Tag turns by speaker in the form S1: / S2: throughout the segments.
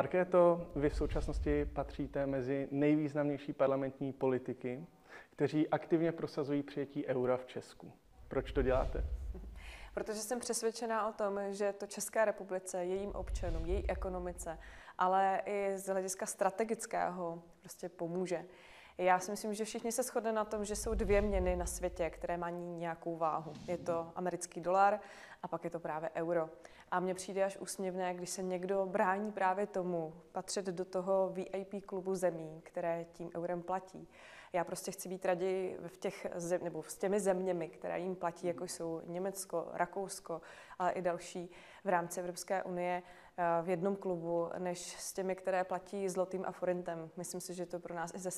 S1: Markéto, vy v současnosti patříte mezi nejvýznamnější parlamentní politiky, kteří aktivně prosazují přijetí eura v Česku. Proč to děláte?
S2: Protože jsem přesvědčená o tom, že to České republice, jejím občanům, její ekonomice, ale i z hlediska strategického prostě pomůže. Já si myslím, že všichni se shodneme na tom, že jsou dvě měny na světě, které mají nějakou váhu. Je to americký dolar a pak je to právě euro. A mně přijde až úsměvné, když se někdo brání právě tomu patřit do toho VIP klubu zemí, které tím eurem platí. Já prostě chci být raději v těch zem, nebo s těmi zeměmi, které jim platí, jako jsou Německo, Rakousko, ale i další v rámci Evropské unie eh, v jednom klubu, než s těmi, které platí zlotým a forintem. Myslím si, že to pro nás i ze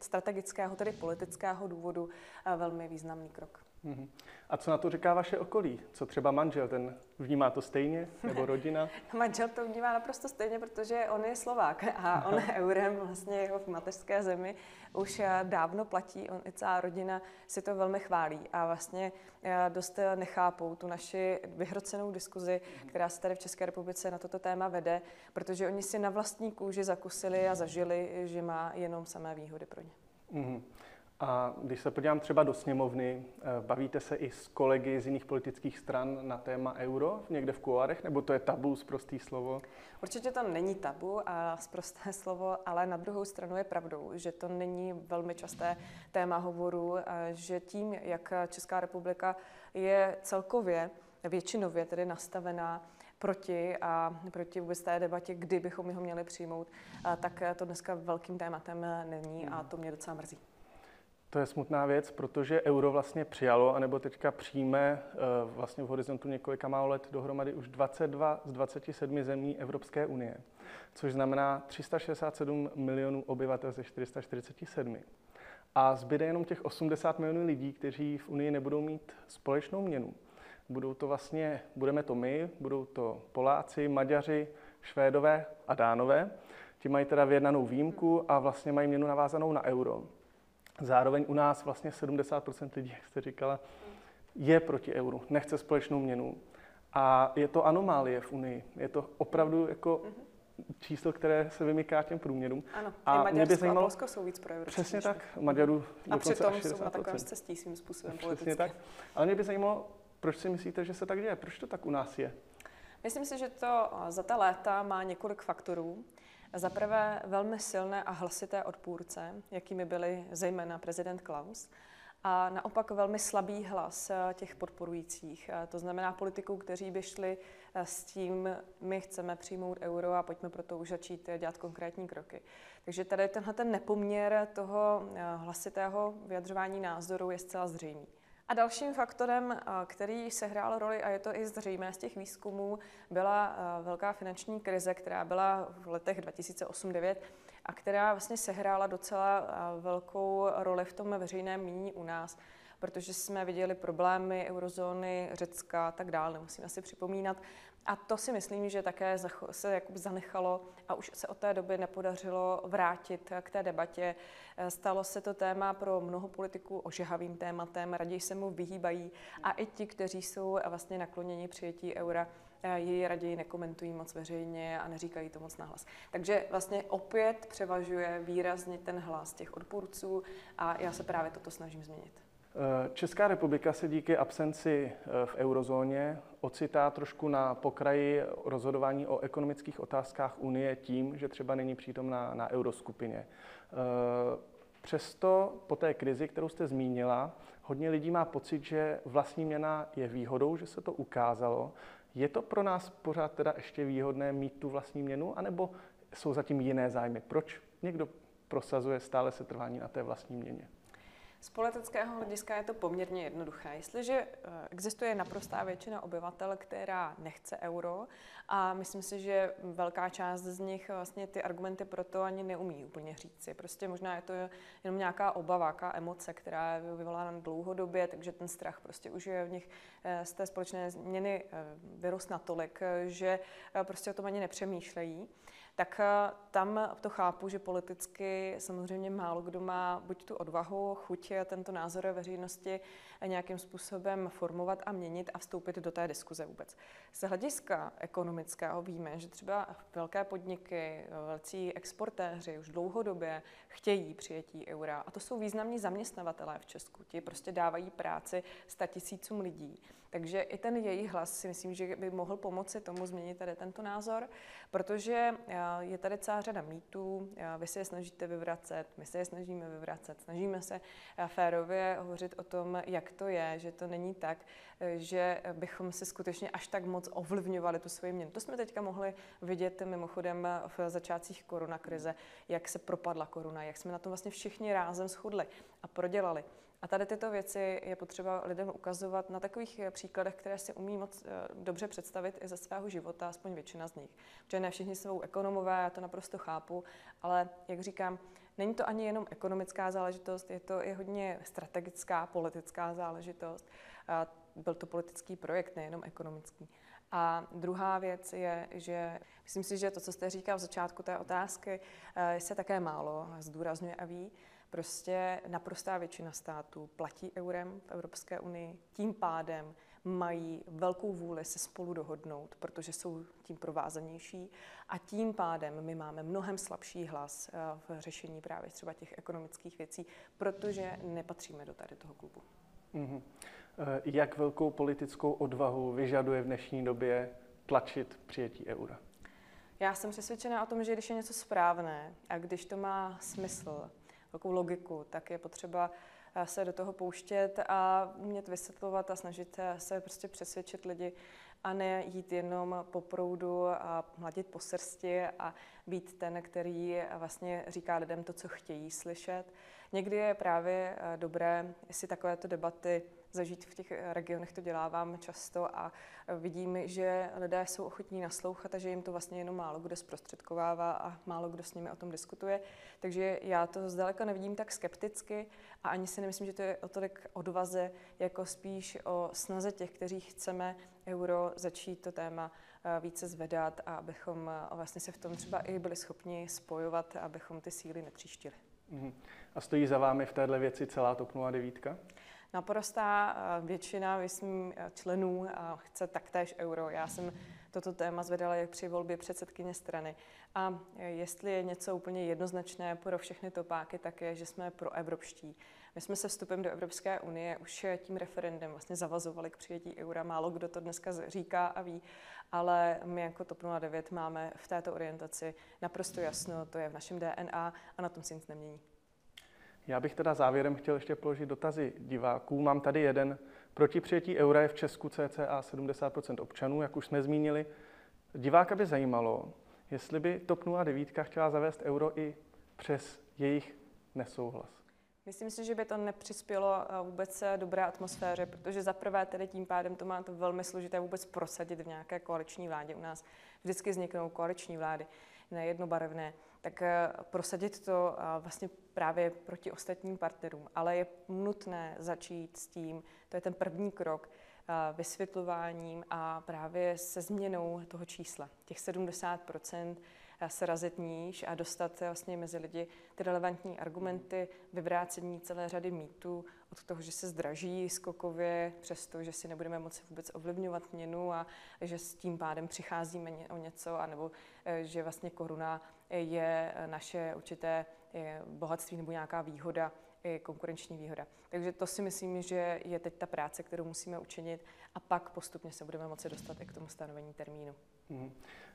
S2: strategického, tedy politického důvodu eh, velmi významný krok.
S1: Mhm. A co na to říká vaše okolí? Co třeba manžel, ten vnímá to stejně? Nebo rodina?
S2: manžel to vnímá naprosto stejně, protože on je Slovák a on eurem vlastně jeho v mateřské zemi už eh, dávno platí. On i celá rodina si to velmi chválí a vlastně eh, dost eh, nechápou tu naši vyhrocenou diskuzi, která se tady v České republice na toto téma vede, protože oni si na vlastní kůži zakusili a zažili, že má jenom samé výhody pro ně. Mm-hmm.
S1: A když se podívám třeba do sněmovny, eh, bavíte se i s kolegy z jiných politických stran na téma euro někde v kuloárech, nebo to je tabu, zprostý slovo?
S2: Určitě to není tabu a zprosté slovo, ale na druhou stranu je pravdou, že to není velmi časté téma hovoru, že tím, jak Česká republika je celkově většinově tedy nastavená proti a proti vůbec té debatě, kdy bychom ho měli přijmout, tak to dneska velkým tématem není a to mě docela mrzí.
S1: To je smutná věc, protože euro vlastně přijalo, anebo teďka přijme eh, vlastně v horizontu několika málo let dohromady už 22 z 27 zemí Evropské unie, což znamená 367 milionů obyvatel ze 447. A zbyde jenom těch 80 milionů lidí, kteří v Unii nebudou mít společnou měnu. Budou to vlastně, budeme to my, budou to Poláci, Maďaři, Švédové a Dánové. Ti mají teda vyjednanou výjimku a vlastně mají měnu navázanou na euro. Zároveň u nás vlastně 70% lidí, jak jste říkala, je proti euru, nechce společnou měnu. A je to anomálie v Unii. Je to opravdu jako číslo, které se vymyká těm průměrům.
S2: Ano, a mě by zajímalo, a Polsko jsou víc pro euro.
S1: Přesně tak, Maďarů
S2: A přitom jsou na takovém cestí svým způsobem
S1: Přesně politicky. tak. Ale mě by zajímalo, proč si myslíte, že se tak děje? Proč to tak u nás je?
S2: Myslím si, že to za ta léta má několik faktorů. Za prvé velmi silné a hlasité odpůrce, jakými byli zejména prezident Klaus, a naopak velmi slabý hlas eh, těch podporujících. Eh, to znamená politiků, kteří by šli eh, s tím, my chceme přijmout euro a pojďme proto už začít dělat konkrétní kroky. Takže tady tenhle ten nepoměr toho hlasitého vyjadřování názoru je zcela zřejmý. A dalším faktorem, který sehrál roli, a je to i zřejmé z těch výzkumů, byla velká finanční krize, která byla v letech 2008-2009 a která vlastně sehrála docela velkou roli v tom veřejném mínění u nás protože jsme viděli problémy eurozóny, Řecka a tak dále, nemusíme si připomínat. A to si myslím, že také se jakoby zanechalo a už se od té doby nepodařilo vrátit k té debatě. Stalo se to téma pro mnoho politiků ožehavým tématem, raději se mu vyhýbají a i ti, kteří jsou vlastně nakloněni přijetí eura, jej raději nekomentují moc veřejně a neříkají to moc nahlas. Takže vlastně opět převažuje výrazně ten hlas těch odpůrců a já se právě toto snažím změnit.
S1: Eh, Česká republika se díky absenci eh, v eurozóně ocitá trošku na pokraji rozhodování o ekonomických otázkách Unie tím, že třeba není přítomná na euroskupině. Eh, přesto po té krizi, kterou jste zmínila, hodně lidí má pocit, že vlastní měna je výhodou, že se to ukázalo. Je to pro nás pořád teda ještě výhodné mít tu vlastní měnu, anebo jsou zatím jiné zájmy? Proč někdo prosazuje stále se trvání na té vlastní měně?
S2: Z politického hlediska je to poměrně jednoduché. Jestliže eh, existuje naprostá většina obyvatel, která nechce euro a myslím si, že velká část z nich vlastně ty argumenty pro to ani neumí úplně říci. Prostě možná je to jenom nějaká obava, nějaká emoce, která je vyvolána dlouhodobě, takže ten strach prostě už je v nich eh, z té společné změny eh, vyrost natolik, že prostě o tom ani nepřemýšlejí. Tak eh, tam to chápu, že politicky samozřejmě málo kdo má buď tu odvahu, chuť tento názor veřejnosti nějakým způsobem formovat a měnit a vstoupit do té diskuze vůbec. Z hlediska ekonomického víme, že třeba velké podniky, velcí exportéři už dlouhodobě chtějí přijetí eura a to jsou významní zaměstnavatelé v Česku. Ti prostě dávají práci tisícům lidí. Takže i ten jejich hlas si myslím, že by mohl pomoci tomu změnit tady tento názor, protože eh, je tady celá řada mýtů, eh, vy se je snažíte vyvracet, my se je snažíme vyvracet, snažíme se eh, férově hovořit o tom, jak to je, že to není tak, že bychom se skutečně až tak moc ovlivňovali tu svoji měnu. To jsme teďka mohli vidět mimochodem v začátcích koronakrize, jak se propadla koruna, jak jsme na tom vlastně všichni rázem shodli a prodělali. A tady tyto věci je potřeba lidem ukazovat na takových eh, příkladech, které si umí moc eh, dobře představit i ze svého života, aspoň většina z nich. Protože ne všichni jsou ekonomové, já to naprosto chápu, ale jak říkám, není to ani jenom ekonomická záležitost, je to i hodně strategická, politická záležitost. Byl to politický projekt, nejenom ekonomický. A druhá věc je, že myslím si, že to, co jste říkal v začátku té otázky, eh, se také málo zdůrazňuje a ví. Prostě naprostá většina států platí eurem v Evropské unii, tím pádem mají velkou vůli se spolu dohodnout, protože jsou tím provázanější a tím pádem my máme mnohem slabší hlas eh, v řešení právě třeba těch ekonomických věcí, protože nepatříme do tady toho klubu. Mm-hmm.
S1: Jak velkou politickou odvahu vyžaduje v dnešní době tlačit přijetí eura?
S2: Já jsem přesvědčená o tom, že když je něco správné a když to má smysl, velkou logiku, tak je potřeba se do toho pouštět a umět vysvětlovat a snažit se prostě přesvědčit lidi a ne jít jenom po proudu a hladit po srsti a být ten, který vlastně říká lidem to, co chtějí slyšet. Někdy je právě eh, dobré si takovéto debaty zažít v těch regionech, to dělávám často a vidím, že lidé jsou ochotní naslouchat a že jim to vlastně jenom málo kdo zprostředkovává a málo kdo s nimi o tom diskutuje. Takže já to zdaleka nevidím tak skepticky a ani si nemyslím, že to je o tolik odvaze, jako spíš o snaze těch, kteří chceme euro začít to téma eh, více zvedat a abychom eh, vlastně se v tom třeba i byli schopni spojovat, abychom ty síly netříštili.
S1: Mhm. A stojí za vámi v téhle věci celá TOP 09?
S2: Naprostá eh, většina myslím, eh, členů eh, chce taktéž euro. Já jsem toto téma zvedala jak při volbě předsedkyně strany. A jestli je něco úplně jednoznačné pro všechny topáky, tak je, že jsme pro evropští. My jsme se vstupem do Evropské unie už tím referendem vlastně zavazovali k přijetí eura. Málo kdo to dneska říká a ví, ale my jako TOP 09 máme v této orientaci naprosto jasno, to je v našem DNA a na tom se nic nemění.
S1: Já bych teda závěrem chtěl ještě položit dotazy diváků. Mám tady jeden. Proti přijetí eura je v Česku cca 70% občanů, jak už jsme zmínili. Diváka by zajímalo, jestli by TOP 09 chtěla zavést euro i přes jejich nesouhlas.
S2: Myslím si, že by to nepřispělo eh, vůbec eh, dobré atmosféře, protože za prvé tedy tím pádem to má to velmi složité vůbec prosadit v nějaké koaliční vládě. U nás vždycky vzniknou koaliční vlády, nejednobarevné tak eh, prosadit to eh, vlastně právě proti ostatním partnerům. Ale je nutné začít s tím, to je ten první krok, eh, vysvětlováním a právě se změnou toho čísla. Těch 70% se razit níž a dostat vlastně mezi lidi ty relevantní argumenty, vyvrácení celé řady mýtů od toho, že se zdraží skokově, přesto, že si nebudeme moci vůbec ovlivňovat měnu a že s tím pádem přicházíme o něco, anebo že vlastně koruna je naše určité bohatství nebo nějaká výhoda, konkurenční výhoda. Takže to si myslím, že je teď ta práce, kterou musíme učinit a pak postupně se budeme moci dostat i k tomu stanovení termínu. Hmm.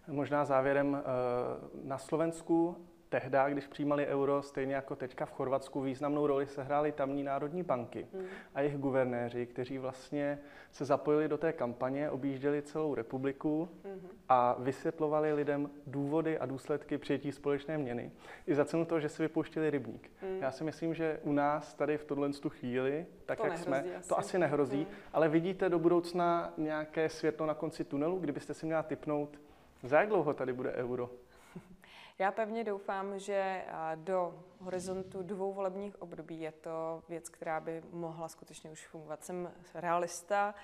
S1: Možná závěrem eh, na Slovensku tehdy, když přijímali euro, stejně jako teďka v Chorvatsku, významnou roli sehrály tamní národní banky mm. a jejich guvernéři, kteří vlastně se zapojili do té kampaně, objížděli celou republiku mm. a vysvětlovali lidem důvody a důsledky přijetí společné měny. I za cenu toho, že si vypouštěli rybník. Mm. Já si myslím, že u nás tady v tohle chvíli, tak
S2: to
S1: jak jsme,
S2: asi.
S1: to asi nehrozí, mm. ale vidíte do budoucna nějaké světlo na konci tunelu, kdybyste si měla typnout, za jak dlouho tady bude euro?
S2: Já pevně doufám, že do horizontu dvou volebních období je to věc, která by mohla skutečně už fungovat. Jsem realista,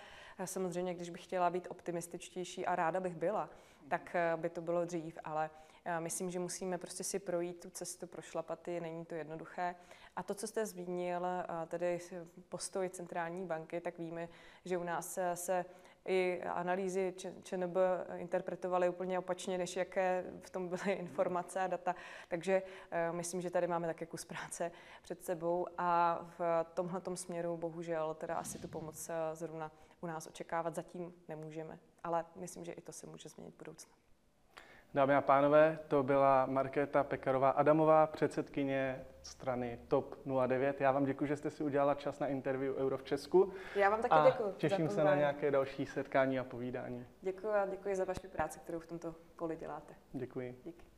S2: samozřejmě, když bych chtěla být optimističtější a ráda bych byla, tak by to bylo dřív, ale Já myslím, že musíme prostě si projít tu cestu, prošlapat ji, není to jednoduché. A to, co jste zmínil, tedy postoj centrální banky, tak víme, že u nás se i analýzy ČNB interpretovaly úplně opačně, než jaké v tom byly informace a data. Takže eh, myslím, že tady máme také kus práce před sebou a v tomhle směru bohužel teda asi tu pomoc eh, zrovna u nás očekávat zatím nemůžeme. Ale myslím, že i to se může změnit v budoucnu.
S1: Dámy a pánové, to byla Markéta Pekarová Adamová, předsedkyně strany TOP 09. Já vám děkuji, že jste si udělala čas na interview Euro v Česku.
S2: Já vám taky děkuji.
S1: Těším se na nějaké další setkání a povídání.
S2: Děkuji a děkuji za vaši práci, kterou v tomto poli děláte.
S1: Děkuji.
S2: Díky.